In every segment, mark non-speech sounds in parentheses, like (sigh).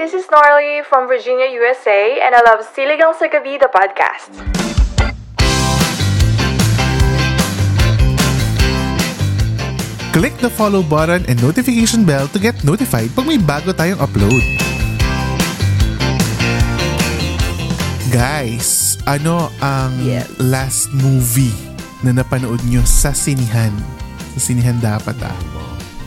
This is Norley from Virginia, USA, and I love Siligang sa Gabi, the podcast. Click the follow button and notification bell to get notified pag may bago tayong upload. Guys, ano ang Yes. last movie na napanood nyo sa sinihan? Sa sinihan dapat ah.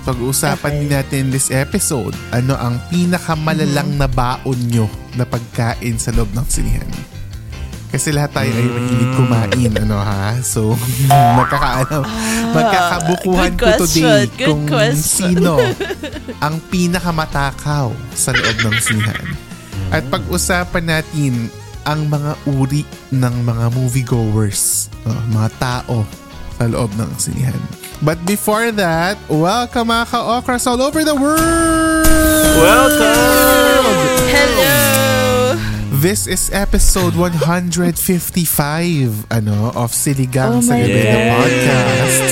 Pag-uusapan din natin this episode, ano ang pinakamalalang na baon nyo na pagkain sa loob ng sinihan? Kasi lahat tayo ay mahilig kumain, ano ha? So, (laughs) (laughs) magkakaalam, magkakabukuhan good ko today good kung question. sino (laughs) ang pinakamatakaw sa loob ng sinihan. At pag-usapan natin ang mga uri ng mga moviegoers, uh, mga tao sa loob ng sinihan. But before that, welcome mga ka-okras all over the world! Welcome! Hello! This is episode 155 ano of Siligang Oh sa Gabi na God. podcast.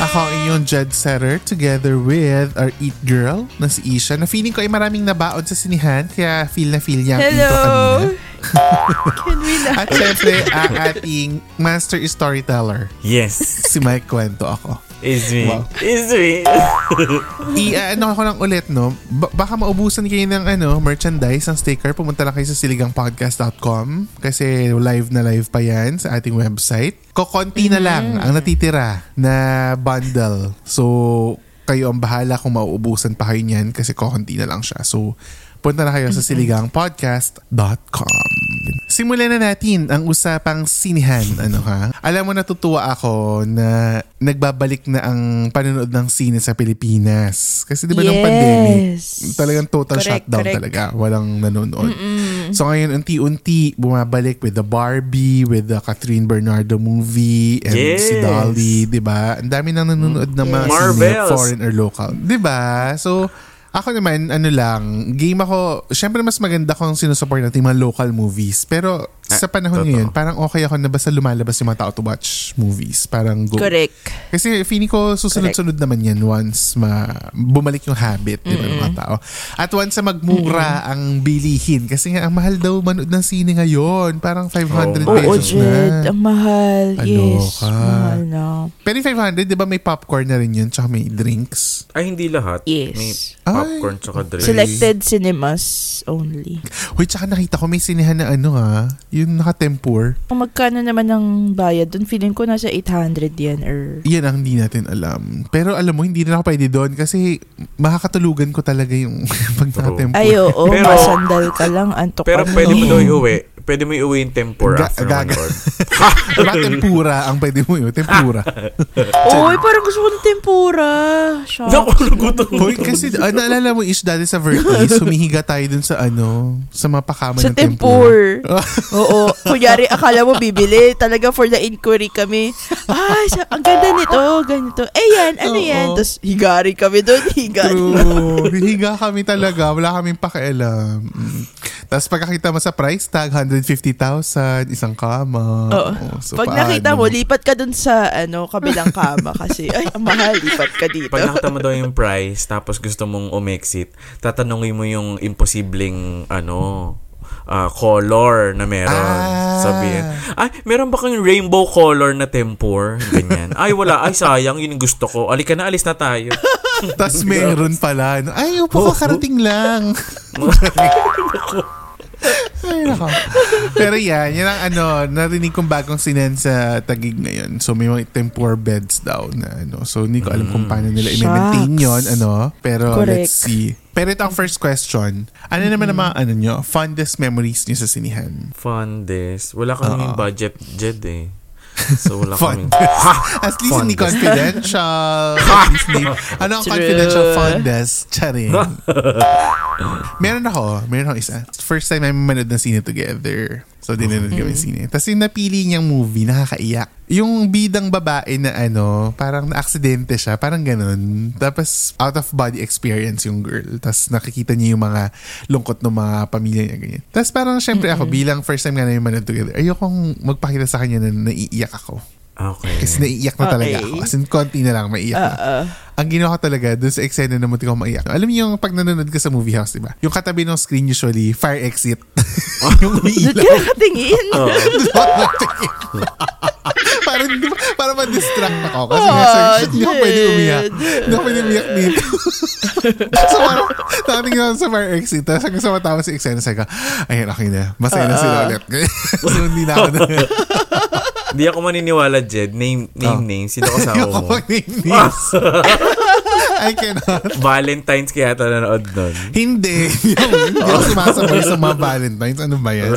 Ako ang inyong Jed Setter together with our Eat Girl na si Isha na feeling ko ay maraming nabaon sa sinihan kaya feel na feel niya ang Hello! kanina. Can we na? At syempre ang ating master storyteller Yes, si Mike Kwento ako. is me. Wow. Is me. I-ano ako lang ulit, no? Ba- baka maubusan kayo ng ano, merchandise, ng sticker. Pumunta lang kayo sa siligangpodcast.com kasi live na live pa yan sa ating website. Kokonti na lang ang natitira na bundle. So, kayo ang bahala kung mauubusan pa kayo niyan kasi kokonti na lang siya. So, punta na kayo sa siligangpodcast.com. Simulan na natin ang usapang sinihan. Ano ka? Alam mo, natutuwa ako na nagbabalik na ang panonood ng sine sa Pilipinas. Kasi di ba nung Yes. pandemic, talagang total Correct, shutdown correct. talaga. Walang nanonood. So ngayon, unti-unti, bumabalik with the Barbie, with the Catherine Bernardo movie, and si Yes. Dolly, di ba? Ang dami nang nanonood ng mga sine, Marvels. foreign or local. Di ba? So, ako naman, ano lang, game ako, syempre mas maganda kung sinusupport natin mga local movies. Pero sa panahon totoo. ngayon, parang okay ako na basta lumalabas yung mga tao to watch movies. Parang go. Correct. Kasi feeling ko susunod-sunod naman yan once ma bumalik yung habit di ba, ng mga tao. At once sa magmura ang bilihin. Kasi nga, ang mahal daw manood ng sine ngayon. Parang 500 Oh. Pesos Jed. na. Ang mahal. Yes. Aloka. Mahal na. Pero yung 500, di ba may popcorn na rin yun? Tsaka may drinks. Ay, hindi lahat. Yes. May Ay. popcorn tsaka drinks. Selected cinemas only. Uy, tsaka nakita ko may sinehan na ano ha, yung naka-tempur. Kung magkano naman ng bayad doon, feeling ko nasa 800 yan or... Yan ang hindi natin alam. Pero alam mo, hindi rin ako pwede doon kasi makakatulugan ko talaga yung (laughs) pag naka-tempur. Ay, oo. Pero- masandal ka lang. Antok Pero ka pwede mo na. daw iuwi. Pwede mo iuwi yung tempura Ga- after gaga. manood. (laughs) Diba tempura ang pwede mo yun? Tempura. (laughs) Oy, parang gusto ko ng tempura. Shucks. Naku, nagutom. Hoy, kasi ah, naalala mo ish dati sa Vertis, humihiga tayo dun sa ano, sa mapakama Sa ng tempura. tempur. (laughs) Oo. Kunyari, akala mo bibili. Talaga for the inquiry kami. Ay, sa, ang ganda nito. Ganito. Eh yan, ano Oo. yan? Tapos higari kami doon. Higa. True. Hihiga kami talaga. Wala kaming pakialam. Mm. Tapos pagkakita mo sa price tag, 150,000, isang kama. Oo. So, Pag nakita paano? mo, lipat ka dun sa ano, kabilang kama kasi, (laughs) ay, ang mahal, lipat ka dito. Pag nakita mo daw yung price, tapos gusto mong umexit, tatanungin mo yung imposibleng, ano, ah, color na meron. Ah. Sabihin, ay, meron ba kayong rainbow color na tempur? Ganyan. Ay, wala. Ay, sayang. Yun yung gusto ko. Alika na, alis na tayo. (laughs) Tapos meron pala. Ay, upo ka karating lang. (laughs) Ay, nako. Pero yan, yan ang ano, narinig kong bagong sinen sa Tagig ngayon. So may mga tempur beds daw na ano. So hindi ko alam kung paano nila i-maintain yun, ano. Pero Correct. let's see. Pero ito ang first question. Ano naman ang mga ano nyo, fondest memories nyo sa sinihan? This. Wala kaming budget, Jed eh. So, wala kaming... Fondest. (laughs) Ha! At least hindi confidential. (laughs) Ano ang True. confidential fondest? Charing. (laughs) meron ako. Meron ako isa. First time namin manood ng sine together. So, dinanood kami ng sine. Tapos yung napili niyang movie, nakakaiyak. Yung bidang babae na ano, parang na-aksidente siya. Parang ganun. Tapos, out of body experience yung girl. Tapos, nakikita niya yung mga lungkot ng mga pamilya niya. Ganyan. Tapos, parang syempre ako, bilang first time nga namin manood together, ayokong magpakita sa kanya na naiiyak ako. Okay. Kasi naiiyak na talaga Okay. ako. As in, konti na lang, maiiyak na. Oo. Ang ginawa ko talaga dun sa eksena na muntik ako maiyak. Alam niyo yung pag nanonood ka sa movie house, di ba? Yung katabi ng screen usually, fire exit. (laughs) yung Doon umiilaw. ka nakatingin. (laughs) Oo. para, di ba, (laughs) para ma-distract ako. Kasi nga, Oh, sabi, shit, hindi ako pwede umiyak. Hindi ako pwede umiyak dito. so parang, nakatingin ako sa fire exit. Tapos hanggang sa matapos sa eksena, sabi ko, ayun, okay na. Masaya na sila ulit. so, hindi na ako na. Hindi ako maniniwala, Jed. Name, name, Oh. name. Sino kasama mo? mag-names. (laughs) I cannot. Valentine's kaya ata nanood nun. Hindi. Hindi ako sumasabay sa mga Valentines. Ano ba yan?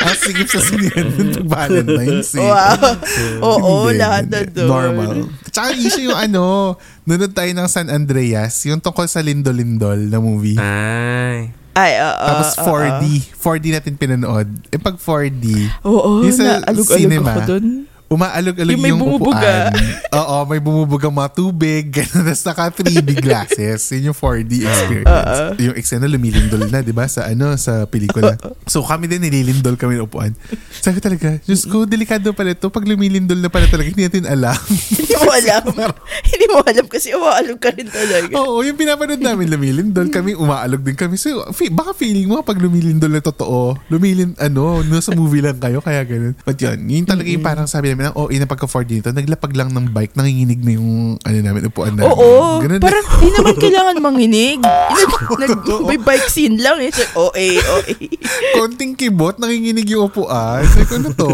Ang sikip sa sinihan ng Valentines eh. Wow. Oo, Hindi, lahat na doon. Normal. Tsaka issue yung ano, nunod tayo ng San Andreas, yung tungkol sa Lindol-Lindol na movie. Ay. Ay, oo. Tapos oo, 4D. 4D natin pinanood. E pag 4D, Oo, Yung sa cinema, ako dun. Umaalog-alog Yung may yung, bumubuga. upuan. (laughs) Oo, may bumubugang mga tubig. (laughs) Ganun. Tapos naka 3D glasses. Yun yung 4D experience. Yung eksena lumilindol na, di ba? Sa ano, sa pelikula. So kami din nililindol kami ng upuan. Sabi ko talaga, Diyos ko, delikado pala ito. Pag lumilindol na pala talaga, hindi natin alam. (laughs) Hindi mo alam. Hindi mo alam kasi umaalog ka rin talaga. Oo, yung pinapanood namin lumilindol kami, umaalog din kami. So, fe- baka feeling mo pag lumilindol na totoo, lumilin, ano, no, sa movie lang kayo, kaya ganun. But yun, yun talaga yung parang sabi namin, ang OA na pagka-4D nito, naglapag lang ng bike, nanginginig na yung, ano namin, upuan namin. Oo, Ganun parang (laughs) di naman kailangan manginig. (laughs) Nag, may bike scene lang eh. So, OA, OA. konting kibot, nanginginig yung upuan. Sabi ko, ano to?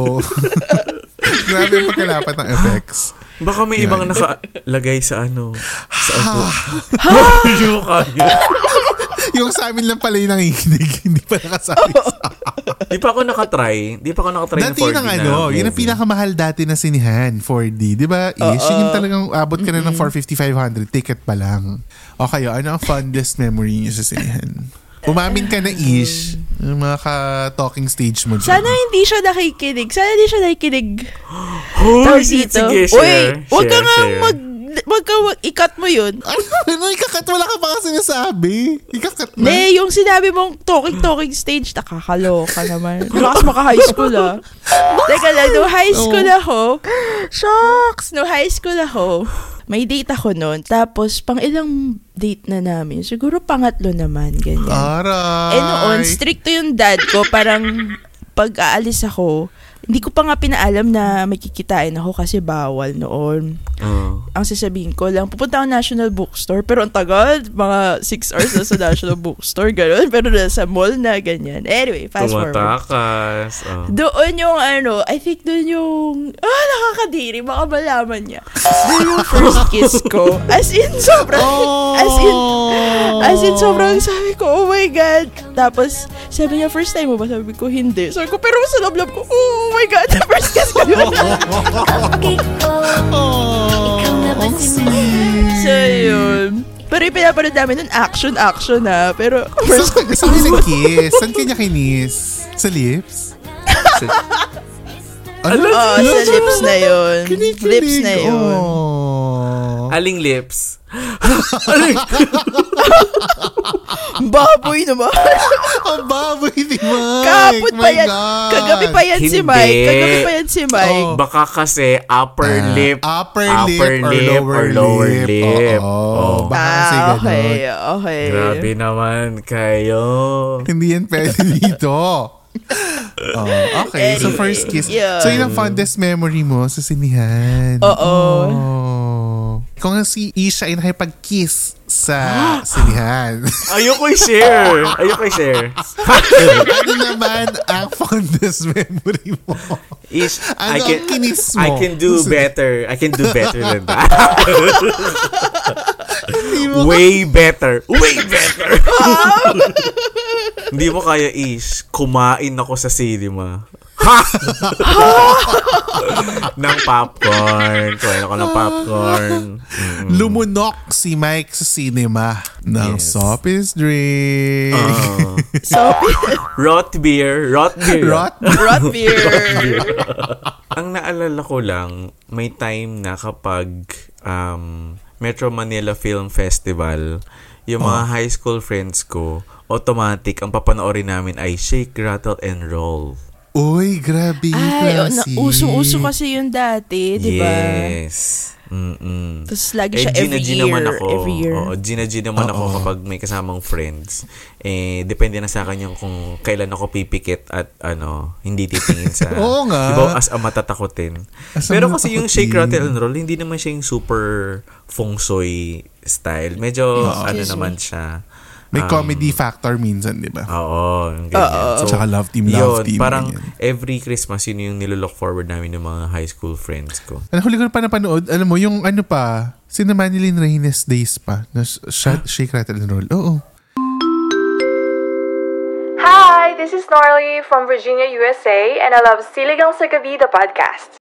(laughs) Grabe yung pagkalapat ng effects. Baka may Yan. ibang nakalagay sa ano. Sa upo. Hindi mo kaya. yung sa amin lang pala yung nanginginig, hindi pa nakasabi sa Di pa ako nakatry. Di pa ako nakatry ng Dati 4D yun ang na ano, movie. yun ang pinakamahal dati na sinihan, 4D. Di ba, Ish? Yun yung talagang abot ka na ng 450, 500 ticket pa lang. O kayo, ano ang fondest memory niyo sa sinihan? Umamin ka na, Ish. Yung mga ka-talking stage mo dyan. Sana hindi siya nakikinig. Sana hindi siya nakikinig. (gasps) Hoy, sige, sige, Uy, share. wag ka share, nga mag... Wag ka, wag, ikat mo yun. (laughs) Ano, ano, ikakat, wala ka pa kasi sinasabi. Ikakat na. Ne, yung sinabi mong talking-talking stage, nakakaloka naman. Lakas maka-high school ah. Teka lang, no high school ako, shocks! No high school ako, may date ako noon. Tapos, pang ilang date na namin. Siguro pangatlo naman, ganyan. Aray. Eh noon, stricto yung dad ko. Parang pag aalis ako, hindi ko pa nga pinaalam na may kikitain ako kasi bawal noon. Oo. Ang sasabihin ko lang, pupunta ako National Bookstore, pero ang tagal, mga 6 hours na sa (laughs) National Bookstore, gano'n. Pero nasa mall na, ganyan. Anyway, fast forward. Tumatakas. Oh. Doon yung ano, I think doon yung, ah, nakakadiri, baka malaman niya. Doon yung first kiss ko. (laughs) As in, sobrang, as in, as in, sobrang sabi ko, oh my God. Tapos, sabi niya, first time mo ba? Sabi ko, hindi. Sabi ko, pero sa loob ko, oh my God, (laughs) first kiss ko yun. Oh, ang sweet. so, yun. Pero yung pinapanood namin nun, action, action ha. Pero, first (laughs) Saan saan kayo nag-kiss? Saan kayo niya kinis? Sa lips? Ano? oh, sa lips na yun. Kinikilig. Lips na yun. Oh. Aling lips. (laughs) Baboy naman. (laughs) Ang baboy ni Mike. Kahapon pa My yan. God. Kagabi pa yan si Hindi. Mike. Kagabi pa yan si Mike. Oh. Baka kasi upper Ah, lip. upper lip or lower lower lip. lip. Oo. Oh. Baka kasi ah, ganun. okay. Okay. Grabe naman kayo. Hindi yan pwede (laughs) dito. Oh, okay, so Anyway, first kiss. yeah. So yun ang fondest memory mo sa sinihan. Oo. Oh. Kung nga si Isha ay nakipag-kiss sa (gasps) sinihan. (laughs) Ayoko i-share. Ayoko i-share. ano naman ang fondest memory mo? Ish, I Ano can, ang kinis mo? I can do better. I can do better than that. (laughs) Way better. Way (laughs) better. Hindi mo kaya, Ish. Kumain ako sa cinema. (laughs) ng popcorn. Kumain ako ng popcorn. Mm. Lumunok si Mike sa cinema ng Yes. Sopis drink. Ah. (laughs) So, rot beer. Rot beer. Rot. (laughs) rot beer. Ang naalala ko lang, may time na kapag um, Metro Manila Film Festival, yung mga Oh. high school friends ko, automatic, ang papanoorin namin ay Shake, Rattle, and Roll. Uy, grabe. Ay, oh, na, classic. usong-uso kasi yun dati, di ba? Yes. Mm-mm. Tapos lagi Eh, siya Gina every G year. naman ako. Every year. Oo, Gina G naman ako Oo. kapag may kasamang friends. Eh, depende na sa akin yung kung kailan ako pipikit at ano, hindi titingin sa... (laughs) Oo nga. Diba, as a matatakotin. As Pero kasi yung shake, rattle, and roll, hindi naman siya yung super feng shui style. Medyo, ano Excuse naman me. siya. May um, comedy factor minsan, di ba? Oo, ganyan. Oo. Tsaka love team, love yun, team. parang ganyan. every Christmas, yun yung nilolook forward namin ng mga high school friends ko. Ano, huli ko pa napanood, alam mo, yung ano pa, si Manilyn Reynes Days pa, na sh- sh- Shake, Rattle, and Roll. Oo. Hi, this is Norley from Virginia, USA, and I love Siligang sa Gabi, the podcast.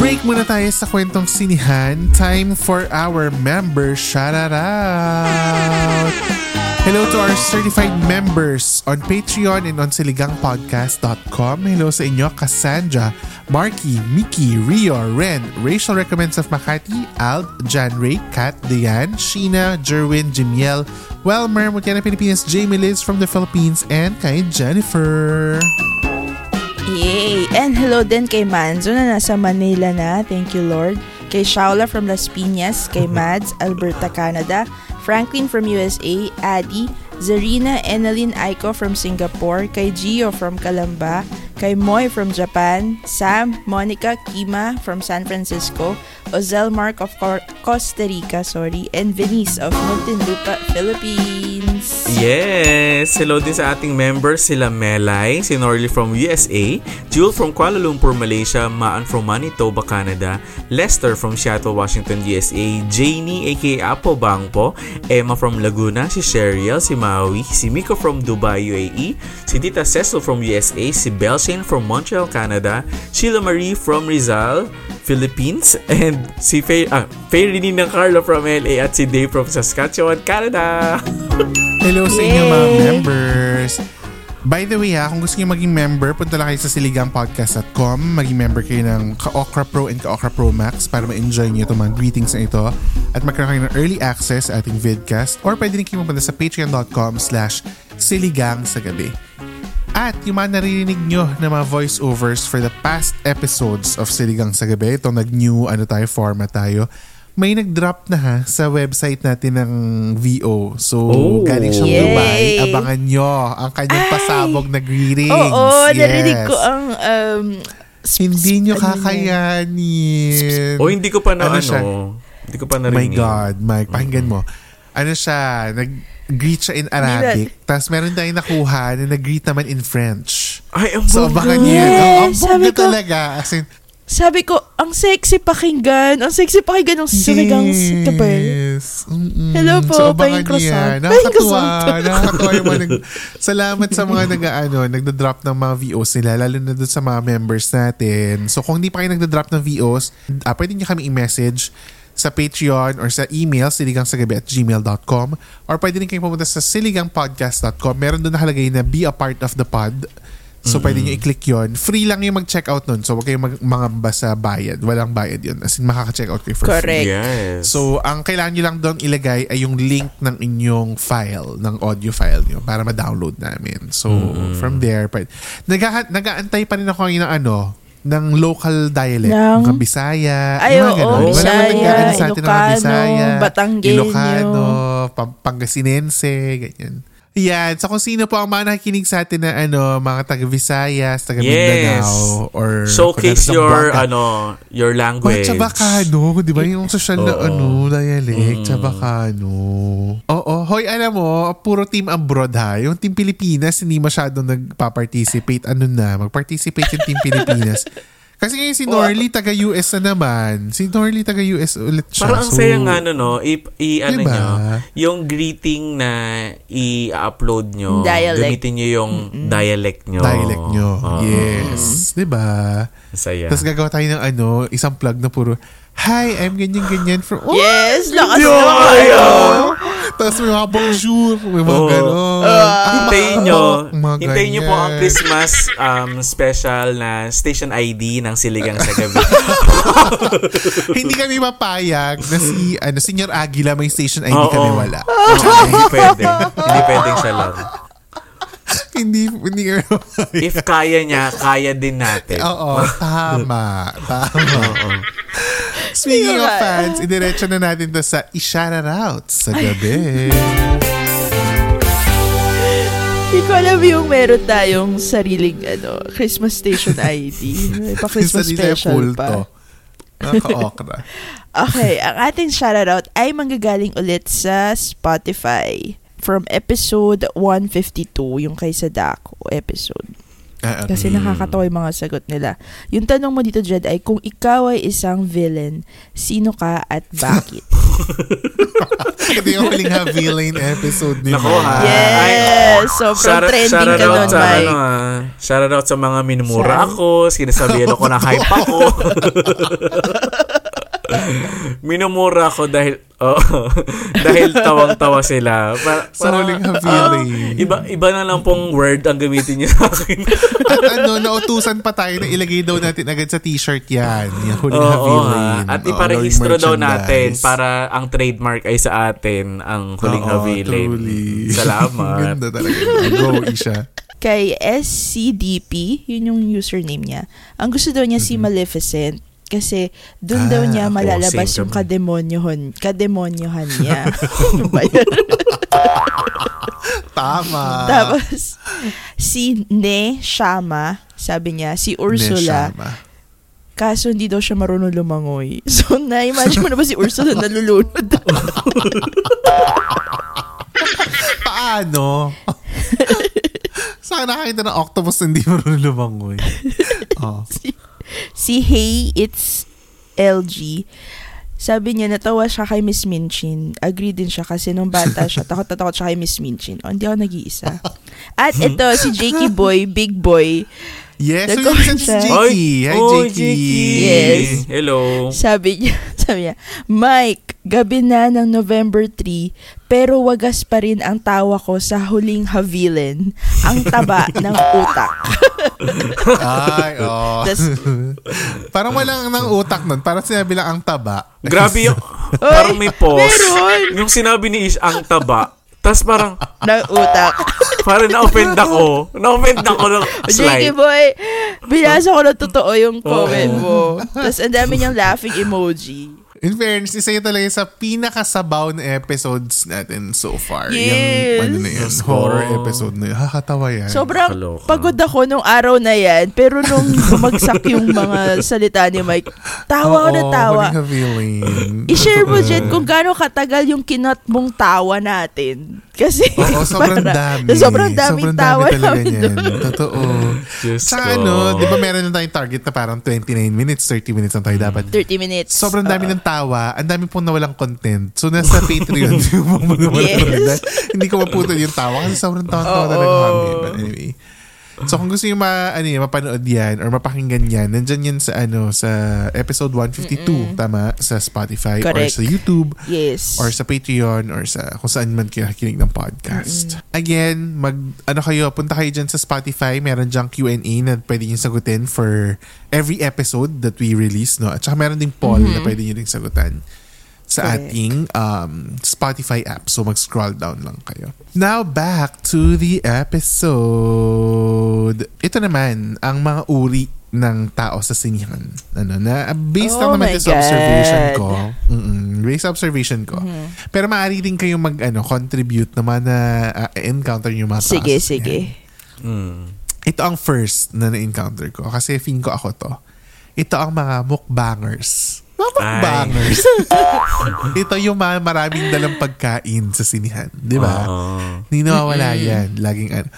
Break muna tayo sa kwentong sinihan. Time for our member shoutout. Hello to our certified members on Patreon and on siligangpodcast.com. Hello sa inyo, Cassandra, Marky, Mickey, Rio, Ren, Rachel Recommends of Makati, Ald, Jan Ray, Kat, Diane, Sheena, Jerwin, Jimiel, Welmer, Mutiana Pilipinas, Jamie Liz from the Philippines, and kay Jennifer. Yay! And hello din kay Manzo na nasa Manila na. Thank you, Lord. Kay Shaula from Las Piñas, kay (laughs) Mads, Alberta, Canada, Franklin from USA, Adi, Zarina Enalyn Aiko from Singapore, kay Gio from Calamba, kay Moy from Japan, Sam, Monica, Kima from San Francisco, Ozel Mark of Costa Rica, sorry, and Venice of Muntinlupa, Philippines. Yes! Hello din sa ating members sila Melay, si Norley from USA, Jewel from Kuala Lumpur, Malaysia, Maan from Manitoba, Canada, Lester from Seattle, Washington, USA, Janie aka Apo Bangpo, Emma from Laguna, si Sheriel, si Maui, si Miko from Dubai, UAE, si Tita Cecil from USA, si Belshane from Montreal, Canada, Sheila Marie from Rizal, Philippines, and si Faye, ah, Faye Carlo from LA at si Dave from Saskatchewan, Canada. (laughs) Hello sa inyo mga members. By the way ha, kung gusto niyo maging member, punta lang kayo sa siligangpodcast.com. Maging member kayo ng Ka-Okra Pro and Ka-Okra Pro Max para ma-enjoy niyo itong mga greetings na ito. At magkaroon kayo ng early access sa ating vidcast or pwede rin kayo mapunta sa patreon.com slash siligang sa gabi. At yung mga naririnig nyo na mga voiceovers for the past episodes of Siligang sa Gabi, itong nag-new ano tayo, format tayo, may nag-drop na ha sa website natin ng VO. So, Oh. galing siyang Yay! Dubai. Abangan nyo ang kanyang Ay! pasabog na greetings. Oo, Yes. narinig ko ang um, Hindi nyo yan? kakayanin. O hindi ko pa na Ano ano, siya? hindi ko pa Oh narinig. my God, Mike, pakinggan mo. Ano siya, nag-greet siya in Arabic. Tapos meron tayong nakuha na nag-greet naman in French. Ay, ang So, niyo yun. Yes, Ang- ko- talaga. As in, Sabi ko, ang sexy pakinggan. Ang sexy pakinggan ng siligang yes. kapal. Mm-mm. Hello po, so, Pahing Croissant. yan. Nakakatuwa. Nakakatuwa yung mga nag... Salamat sa mga nag, ano, nagda-drop ng mga VOs nila, lalo na doon sa mga members natin. So, kung hindi pa kayo nagda-drop ng VOs, ah, pwede niyo kami i-message sa Patreon or sa email siligangsagabi at gmail.com or pwede rin kayong pumunta sa siligangpodcast.com. Meron doon nakalagay na be a part of the pod. So, pwede nyo i-click yon Free lang yung mag-check out nun. So, huwag kayong mag- mga basa bayad. Walang bayad yun. As in, makaka-check out kayo for Correct. free. Yes. So, ang kailangan nyo lang doon ilagay ay yung link ng inyong file, ng audio file nyo para ma-download namin. So, from there, pwede. Nag- nag-aantay pa rin ako ngayon ng ano, ng local dialect. Ng- Mga Bisaya. Ay, oo. Wala Bisaya, nag-aano sa atin ng mga Ilocano, Bisaya. Ilocano, Pangasinense, ganyan. Yan. So kung sino po ang mga nakikinig sa atin na ano, mga taga Visayas, taga Yes. Mindanao, or Showcase your, Zamboanga. ano, your Oh, language. Chabacano, di ba? Yung social na Oo. ano, dialect, Mm. Chabacano. Oo, hoy, alam mo, puro team abroad ha. Yung team Pilipinas, hindi masyadong nagpa-participate. Ano na, mag-participate yung team Pilipinas. (laughs) Kasi ngayon si Norly, taga-US na naman. Si Norly, taga-US ulit siya. Parang ang So, saya nga, ano, no? I, i ano Diba? nyo, yung greeting na i-upload nyo, Dialect. gamitin nyo yung dialect nyo. Dialect nyo. Oo. Yes. Di ba? Ang Saya. Tapos gagawa tayo ng ano, isang plug na puro, Hi, I'm ganyan-ganyan from... Oh, Yes, lakas naman kayo. Tapos may mga bonjour, may mga Oo. gano'n. hintayin nyo, hintayin nyo po ang. Christmas um, special na station ID ng Siligang sa Gabi. (laughs) Hindi kami mapayag na si ano, Senior Aguila may station ID Oo. kami wala. Oo, hindi pwede. Hindi pwedeng siya lang. (laughs) hindi, hindi. If kaya niya, kaya din natin. Oo, tama. Tama. Speaking of fans, idiretso na natin to sa i-shout out sa gabi. Hindi ko alam yung meron tayong sariling ano, Christmas Station ID. May pa Christmas special pa. Nakaka-okra. (laughs) Okay, ang ating shoutout ay manggagaling ulit sa Spotify from episode 152, yung kay Sadako episode. Ah, ah. Kasi nakakatawa yung mga sagot nila. Yung tanong mo dito, Jed, ay kung ikaw ay isang villain, sino ka at bakit? (laughs) Ito yung huling ha villain episode ni Nako, ha? yes! So, Shout- from trending shout ka nun, Mike. ano, ah, shout out sa mga minumura Sa- ako, sinasabihan ako na hype ako. (laughs) (laughs) Minumura ako dahil oh, (laughs) dahil tawang-tawa sila. Para, Sa huling ha villain. iba iba na lang pong word ang gamitin niyo sa akin. At (laughs) ano, nautusan pa tayo na ilagay daw natin agad sa t-shirt yan. Yung huling ha Oo, villain. ha. At iparehistro daw natin para ang trademark ay sa atin ang huling Oo, havilin. truly. Salamat. Ganda talaga. Go, Isha. Kay SCDP, yun yung username niya. Ang gusto daw niya si Maleficent kasi doon daw Ah, niya ako, malalabas same yung kademonyohan, kademonyohan (laughs) niya. Ano? (laughs) Tama. Tapos, si Ne Shama, sabi niya, si Ursula, kaso hindi daw siya marunong lumangoy. (laughs) So, na-imagine mo na ba si Ursula nalulunod? Paano? Saan nakakita ng octopus na hindi marunong lumangoy? Oh. si Hey It's LG, sabi niya, natawa siya kay Miss Minchin. Agree din siya kasi nung bata siya, (laughs) takot na takot siya kay Miss Minchin. O, hindi ako nag-iisa. At ito, si Jakey (laughs) Boy, Big Boy. Yes, so yun si. Jakey. Hi, oh, Jakey. Yes. Hello. Sabi niya, (laughs) sabi niya, Mike, gabi na ng November 3, pero wagas pa rin ang tawa ko sa huling havilin, ang taba (laughs) ng utak. (laughs) Ay, oh. Tas- Parang walang ng utak nun. Parang sinabi lang ang taba. Grabe yung, parang may pause. meron. Yung sinabi ni Ish, ang taba. Tapos parang, ng utak. Parang na-offend (laughs) ako. Na-offend ako ng slide. boy, binasa ko na totoo yung comment mo. Tapos ang dami niyang laughing emoji. In fairness, isa yun talaga sa pinakasabaw na episodes natin so far. Yes. Yung ano na yun, ko. horror episode na yun. Hakatawa yan. Sobrang Kaloka. pagod ako nung araw na yan. Pero nung (laughs) bumagsak yung mga salita ni Mike, tawa ako na Oo, tawa. I-share mo dyan kung gaano katagal yung kinat mong tawa natin. Kasi Oo, sobrang (laughs) para- dami. Sobrang daming sobrang tawa dami talaga namin niyan. doon. Totoo. Diyos Tsaka ko. ano, di ba meron na tayong target na parang 29 minutes, 30 minutes lang tayo dapat. 30 minutes. Sobrang dami Oo. ng tawa. Ang dami pong nawalang content. So, nasa (laughs) Patreon yung mga nawala Yes. Hindi ko maputol yung tawa kasi sobrang tawa-tawa Oo. talaga kami. But anyway. So kung gusto niyo ma, ano, yun, mapanood yan or mapakinggan yan, nandyan yan sa ano sa episode 152, tama? Sa Spotify or Correct. sa YouTube Yes. or sa Patreon or sa kung saan man kayo nakikinig ng podcast. Again, mag ano kayo, punta kayo dyan sa Spotify, meron dyan Q&A na pwede nyo sagutin for every episode that we release, no? At saka meron ding poll na pwede nyo ding sagutan sa Correct. ating um, Spotify app. So mag-scroll down lang kayo. Now back to the episode. Ito naman ang mga uri ng tao sa sinihan. Ano na based Oh lang naman sa observation ko. Mm-mm, based observation ko. Pero maaari din kayong mag ano, contribute naman na uh, encounter yung mga tao Sige, sinihan. sige. Mm. Ito ang first na na-encounter ko kasi feeling ko ako to. Ito ang mga mukbangers. Mga mukbangers. (laughs) Ito yung mga maraming dalang pagkain sa sinihan. Di ba? Hindi nawawala yan. Laging ano.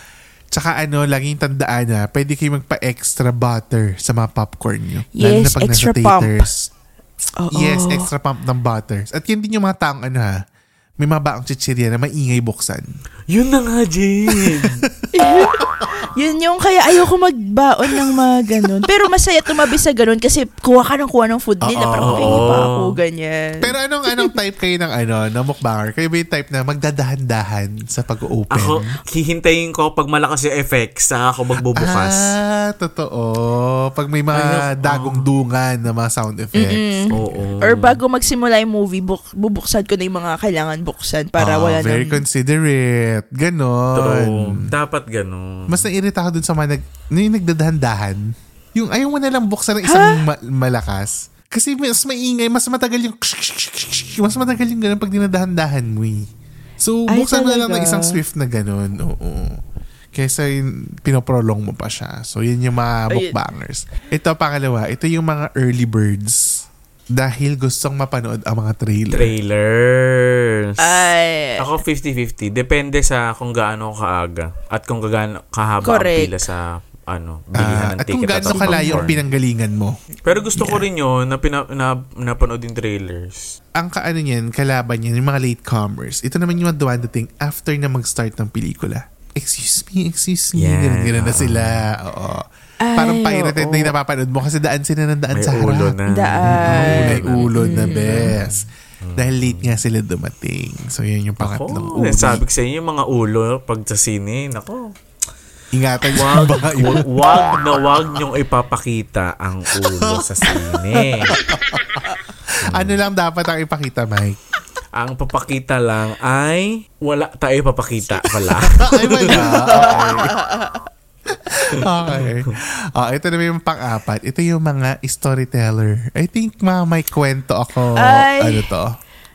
Tsaka ano, laging tandaan na pwede kayo magpa-extra butter sa mga popcorn nyo. Lalo Yes, na pag extra nasa pump. taters. Oo. Yes, extra pump ng butters. At yun din yung mga taong ano ha, may mga baong chichirya na maingay buksan. Yun na nga, Jade. (laughs) Yun yung kaya ayoko magbaon ng mga ganun. Pero masaya tumabi sa ganun kasi kuha ka ng kuha ng food nila. Oo. Parang okay pa ako, ganyan. Pero anong anong (laughs) type kayo ng ano, ng mukbanger? Kayo ba yung type na magdadahan-dahan sa pag-open? Ako, hihintayin ko pag malakas yung effects, saka ako magbubukas. Ah, totoo. Pag may mga Ayoko. dagong dungan na mga sound effects. Oo. Or bago magsimula yung movie, buk- bubuksan ko na yung mga kailangan buksan para Ah, wala very nang... considerate. Ganon. True. Dapat ganun. Mas naiirita ako dun sa mga nag, yung nagdadahan-dahan. Yung ayaw mo na lang buksan ng isang ma- malakas. Kasi mas maingay, mas matagal yung mas matagal yung ganun pag dinadahan-dahan mo eh. So, Ay, buksan mo na lang ng isang swift na ganun. Oo. Kesa yung pinoprolong mo pa siya. So, yun yung mga Ayun. mukbangers. Ito, pangalawa, ito yung mga early birds. Dahil gustong mapanood ang mga trailer. Trailers. Ay, Ako 50-50. Depende sa kung gaano kaaga at kung gaano kahaba Correct. ang pila sa ano, bilihan Ah, ng at kung ticket gaano kalayo ang pinanggalingan mo. Pero gusto ko rin yun na, pina, na napanood yung trailers. ang kaano niyan, kalaban niyan, yung mga latecomers. Ito naman yung mga dumadating after na mag-start ng pelikula. Excuse me, excuse me. Yeah, ganun, ganun na oo. sila. Oo. Ay, Parang pirated oo. na yung napapanood mo kasi daan sila ng daan May sa harap. ulo na. Daan. May ulo na, bes. Dahil late nga sila dumating. So, yun yung pangatlong Ako, uri. sabi ko sa inyo, yung mga ulo pag sa sine, nako. Ingatan niyo Wag, ba yung wag, na wag niyong ipapakita ang ulo sa sine. (laughs) Ano lang dapat ang ipakita, Mike? Ang papakita lang ay wala tayo papakita pala. (laughs) Ay, wala. (laughs) Okay. Okay. Ah, ito na yung pang-apat. Ito yung mga storyteller. I think mga may kwento ako. Ay. Ano to?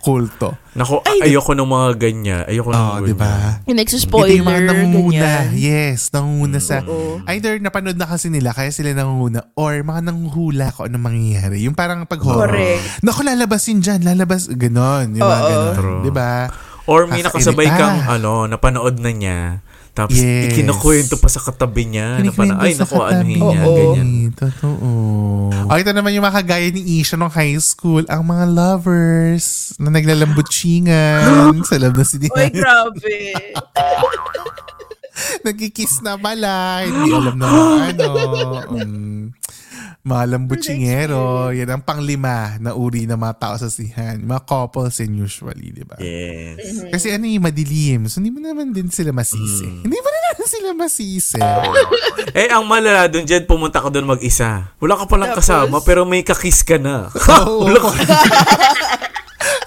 Kulto. Nako, ayoko ng mga ganyan. Ayoko ng mga oh, di ba? yung Ito nagsuspoiler, yung mga nangunguna. ganyan. Yes, nangunguna sa... Oo. Either napanood na kasi nila, kaya sila nangunguna, or mga nanguhula kung anong mangyayari. Yung parang pag horror. Correct. Naku, lalabasin dyan, lalabas. Ganon. Yung mga Oo. ganon. True. Di ba? Or may nakasabay kang ano, napanood na niya. Tapos Yes. ikinukwento pa sa katabi niya. Na parang, ay, naku, ano niya, ganyan. Totoo. O, ito naman yung mga kagaya ni Isha nung high school. Ang mga lovers na naglalambutsingan (gasps) sa loob ng Uy, sinihan. grabe. (laughs) Nagkikiss na pala. Hindi alam na (gasps) ano. Um, mga lambutsingero. Yan ang panglima na uri ng mga tao sa sihan. Mga couples yan usually, di ba? Yes. Kasi ano yung madilim. So, hindi mo naman din sila masisi. Mm. Hindi mo na naman sila masisi. (laughs) Eh, ang malala doon, Jed, pumunta ka doon mag-isa. Wala ka palang Tapos? kasama, pero may kakiss ka na. (laughs) (laughs) Oo.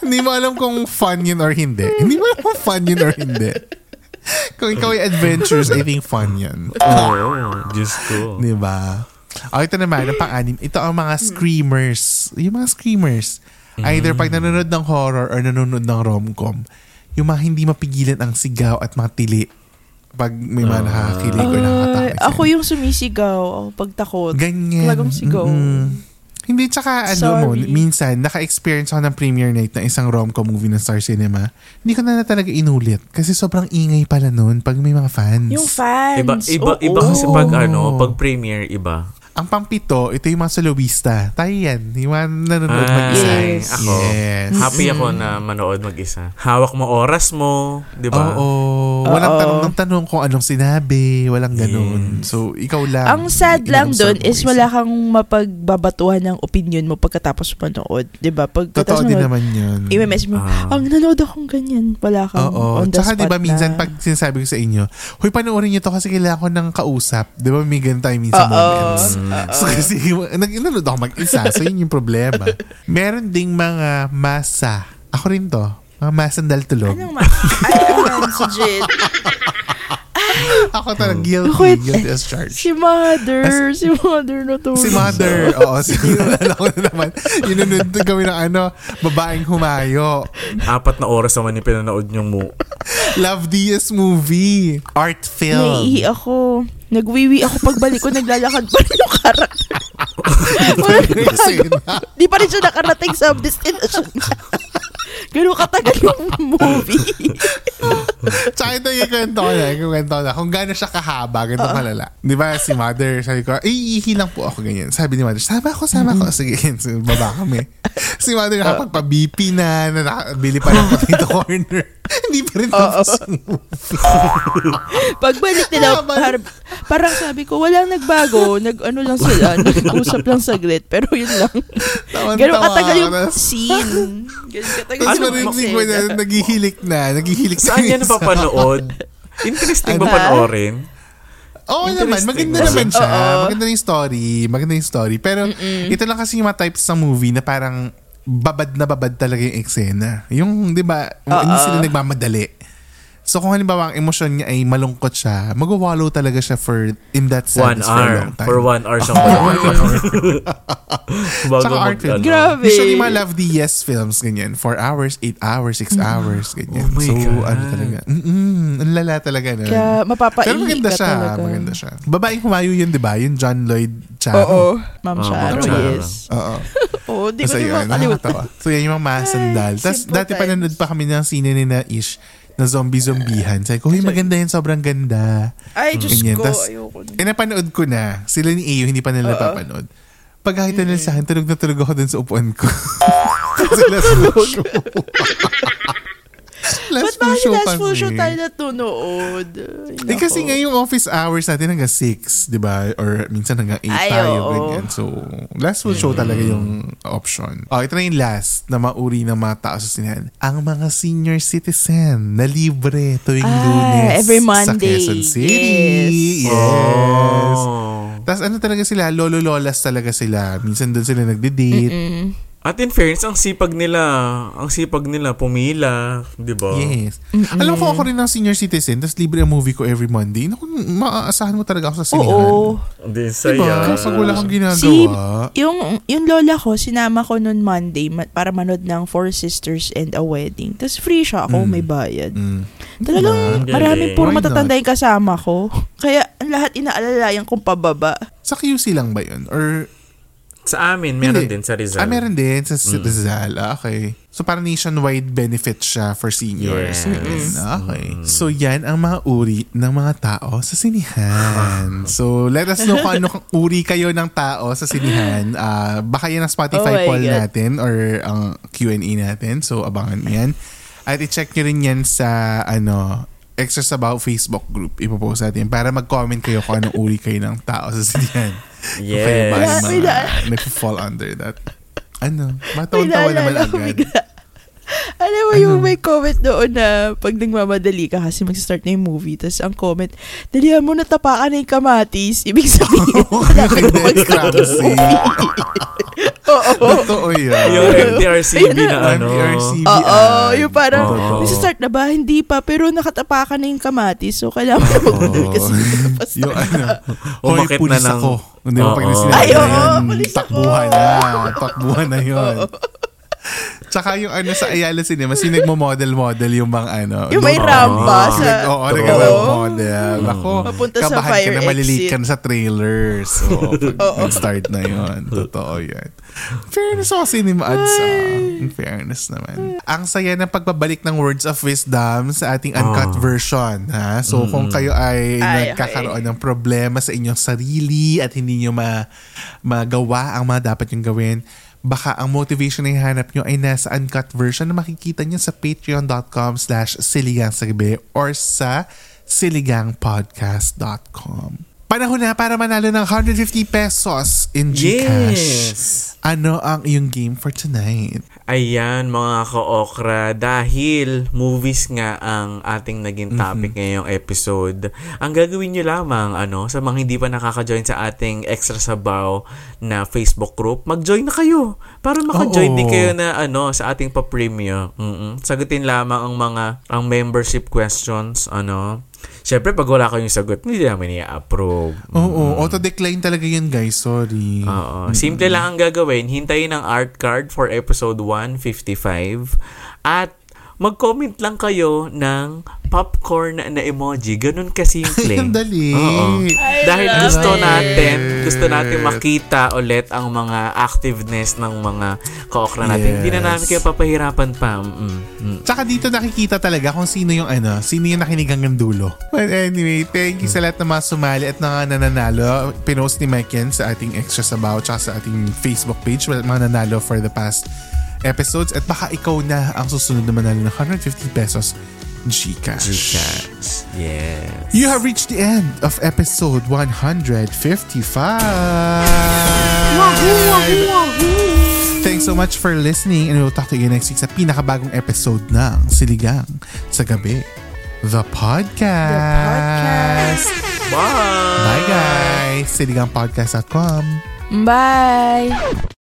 hindi mo alam kung fun yun or hindi. Hindi mo alam kung fun yun or hindi. Kung ikaw ay adventures, I think fun yun. Oo, Diyos ko. Di ba? O, ito naman, ang pang-anim. Ito ang mga screamers. Yung mga screamers. Either pag nanonood ng horror or nanonood ng rom-com, yung mga hindi mapigilan ang sigaw at mga tili pag may mga nakakakilig or nakakatakot. ako yung sumisigaw pag takot. Ganyan. Talagang sigaw. Mm-mm. Hindi, tsaka ano mo, Sorry. minsan, naka-experience ako ng premiere night ng isang rom-com movie ng Star Cinema. Hindi ko na, na talaga inulit. Kasi sobrang ingay pala noon pag may mga fans. Yung fans. Iba, iba, oo. iba kasi pag ano, pag premiere, iba. Ang pampito, ito yung mga soloista. Tayo yan. Yung mga nanonood mag-isa. Ay, Yes. ako. Yes. Happy ako na manood mag-isa. Hawak mo oras mo, di ba? Oo. Walang Oo. tanong ng tanong kung anong sinabi. Walang ganun. Yes. So, ikaw lang. Ang sad lang doon is wala kang mapagbabatuhan ng opinion mo pagkatapos manood. 'Di ba Pagkatapos Totoo din manood, naman yun. i-message mo, Ah. ang nanood akong ganyan. Wala kang Oo. on the Tsaka spot di ba minsan na. pag sinasabi ko sa inyo, huy panoorin niyo to kasi kailangan ko ng kausap. Di ba may ganun tayo minsan Oo. moments. Oo. So kasi nag nanonood ako mag-isa. So yun yung problema. (laughs) Meron ding mga masa. Ako rin to. Mga masandal tulog. Anong ma... Ayan, si Jit. (laughs) Ako talaga guilty. Bakit? Guilty as charged. Si Mother. Si Mother na to. Si mother. Oo, si (laughs) naalala ko na naman. Yununod kami ng ano, babaeng humayo. Apat na oras naman yung pinanood yung mo. Love Diaz movie. Art film. Naiihi ako. Nagwiwi ako pagbalik ko, naglalakad pa rin yung karakter. (laughs) Di pa rin siya nakarating sa destination. Ganun katagal (laughs) yung movie. (laughs) (laughs) Tsaka ito yung kwento ko na, yung kwento na, kung gaano siya kahaba, ganito kalala. Di ba, si mother, sabi ko, ay, ihi lang po ako ganyan. Sabi ni mother, sama ako, sama ako. Sige, so, baba kami. (laughs) Si mother nakapagpa-BP na, na nakabili pa ng potato corner. (laughs) Hindi pa rin tapos yung movie. Pagbalik nila, par- parang sabi ko, walang nagbago. Nag, ano lang sila, nag-usap lang saglit. Pero yun lang. Ganun katagal yung scene. Ganun katagal yung scene. naghihilik na, naghihilik na. Saan yan napapanood? (laughs) Interesting ba Ano? panoorin? Oo naman, Interesting. maganda naman siya. Oo. Maganda yung story. Maganda yung story. Pero ito lang kasi yung mga types ng movie na parang babad na babad talaga yung eksena. Yung, di ba, hindi sila nagmamadali. So kung halimbawa ang emosyon niya ay malungkot siya, magwawallow talaga siya for in that One sadness for a hour. long time. For one hour siyang (laughs) manood. (laughs) Bago Tsaka art film. ano. Grabe. Usually mga Love DS films, ganyan. 4 hours, 8 hours, 6 hours, ganyan. Oh my so, God. ano talaga. Mm-mm, ang lala talaga. No? Kaya mapapaihi Pero maganda siya. talaga. Maganda siya. Babaeng humayo yun, di ba? Yung John Lloyd Charo. Oo. Ma'am Oh, Ma'am Sharo. yes. Oo. (laughs) Oo, di ko So, na yun, nakakatawa. So, yan yung mga masandal. Tapos, dati times. pananood pa kami ng sine ni na Ish na zombie-zombihan. Sabi ko, huy, maganda yan, sobrang ganda. Ay, Diyos Ganyan. ko, Tas, ayoko. Eh, napanood ko na. Sila ni Iyo, hindi pa nila napapanood. Pagkakita nila sa akin, tulog na tulog ako dun sa upuan ko. Last full show. Last full bakit show last full show tayo natunood? Eh Ay, kasi nga yung office hours natin hanggang 6, di ba? Or minsan hanggang 8 Ay, tayo, oo. ganyan. So, last full show talaga yung option. Oh, ito na yung last na mauri ng mga tao sa sinahan. Ang mga senior citizen na libre tuwing Ah, lunes every sa Monday. Quezon City. Yes. Yes. Oh. Tapos ano talaga sila, lolo-lolas talaga sila. Minsan doon sila nagde-date. At in fairness, ang sipag nila, ang sipag nila pumila, di ba? Yes. Alam ko ako rin ng senior citizen, tapos libre ang movie ko every Monday. Naku, maaasahan mo talaga ako sa sinihan. Oo. Hindi Diba? saya. Pag wala kang ginagawa. Si, yung, yung lola ko, sinama ko noon Monday ma- para manood ng Four Sisters and a Wedding. Tapos free siya ako, may bayad. Mm. Talagang Diba? maraming puro Why matatanda yung kasama ko. Kaya ang lahat inaalalayan kong pababa. Sa QC lang ba yun? Or, Sa amin, meron Hindi. din sa Rizal. ah, meron din sa mm. Rizal. Ah, Okay. So, parang nationwide benefit siya for seniors. Yes. Ganun. Okay. So, yan ang mga uri ng mga tao sa sinihan. (laughs) so, let us know kung ano kang uri kayo ng tao sa sinihan. Ah, baka yan ang Spotify Oh poll God. natin or ang Q&A natin. So, abangan yan. At i-check nyo rin yan sa, ano, Extras About Facebook group. Ipopost natin para mag-comment kayo kung anong uri kayo ng tao sa sinihan. Kayo ay May mga na- nag-fall under that? Ano? May Matawan-tawa naman agad. Alam mo yung may comment doon na pag nagmamadali ka kasi mag-start na yung movie tapos ang comment, dalihan mo na tapakan na yung kamatis. Ibig sabihin, (laughs) wala ka na (laughs) mag-start yung movie. Oo. Totoo yan. Yung MTRCB na ano. MTRCB. Oo, yung parang, Oo. nasa-start na ba? Hindi pa, pero nakatapakan na yung kamatis. So, kailangan mo mag-movie kasi yung ano, (laughs) Umakit na ng- ako. Hindi mo pag sinabi Ay, na oo, yan, takbuhan na. Takbuhan na yun. Tsaka yung ano sa Ayala Cinema, si nagmo-model-model yung mga ano. Yung may logo. ramba sa... Oo, nag-model. Ako, Papunta sa kabahan fire ka na malilate exit. ka na sa trailers. So, pag (laughs) start na yun. Totoo yan. Fairness ako cinema ads ah. In fairness naman. Ang saya ng pagbabalik ng words of wisdom sa ating uncut version. Ha? So, kung kayo ay, Ay, nagkakaroon ng problema sa inyong sarili at hindi nyo ma magawa ang mga dapat yung gawin, baka ang motivation na ihanap nyo ay nasa uncut version na makikita nyo sa patreon.com slash siligang sa gabi or sa siligangpodcast.com. Panahon na para manalo ng 150 pesos in Gcash. Yes. Ano ang iyong game for tonight? Ayan mga ka-okra, dahil movies nga ang ating naging topic ngayong episode, ang gagawin nyo lamang ano, sa mga hindi pa nakaka-join sa ating Extra Sabaw na Facebook group, mag-join na kayo para maka-join Oo. din kayo na ano sa ating pa-premium. Mm-mm. Sagutin lamang ang mga ang membership questions, ano. Siyempre, pag wala kayong sagot, hindi namin i-approve. Oo, auto-decline talaga yun guys. Sorry. Oo. Simple lang ang gagawin. Hintayin ang art card for episode 155 at mag-comment lang kayo ng popcorn na emoji. Ganun kasimple. Ang dali. Oo. Dahil gusto it. natin, gusto natin makita ulit ang mga activeness ng mga ka-okra natin. Hindi na Yes. namin kayo papahirapan pa. Mm, mm. Tsaka dito nakikita talaga kung sino yung ano, sino yung nakinig hanggang dulo. But anyway, thank you sa lahat ng mga sumali at mga nananalo. Pinost ni Mike yan sa ating extra sabaw tsaka sa ating Facebook page. Mga nanalo for the past episodes. At baka ikaw na ang susunod na manalo ng 150 pesos Gcash. Gcash. Yes. You have reached the end of episode 155. Thanks so much for listening and we'll talk to you next week sa pinakabagong episode ng Siligang sa Gabi. The Podcast. Bye! Bye guys! Siligangpodcast.com Bye!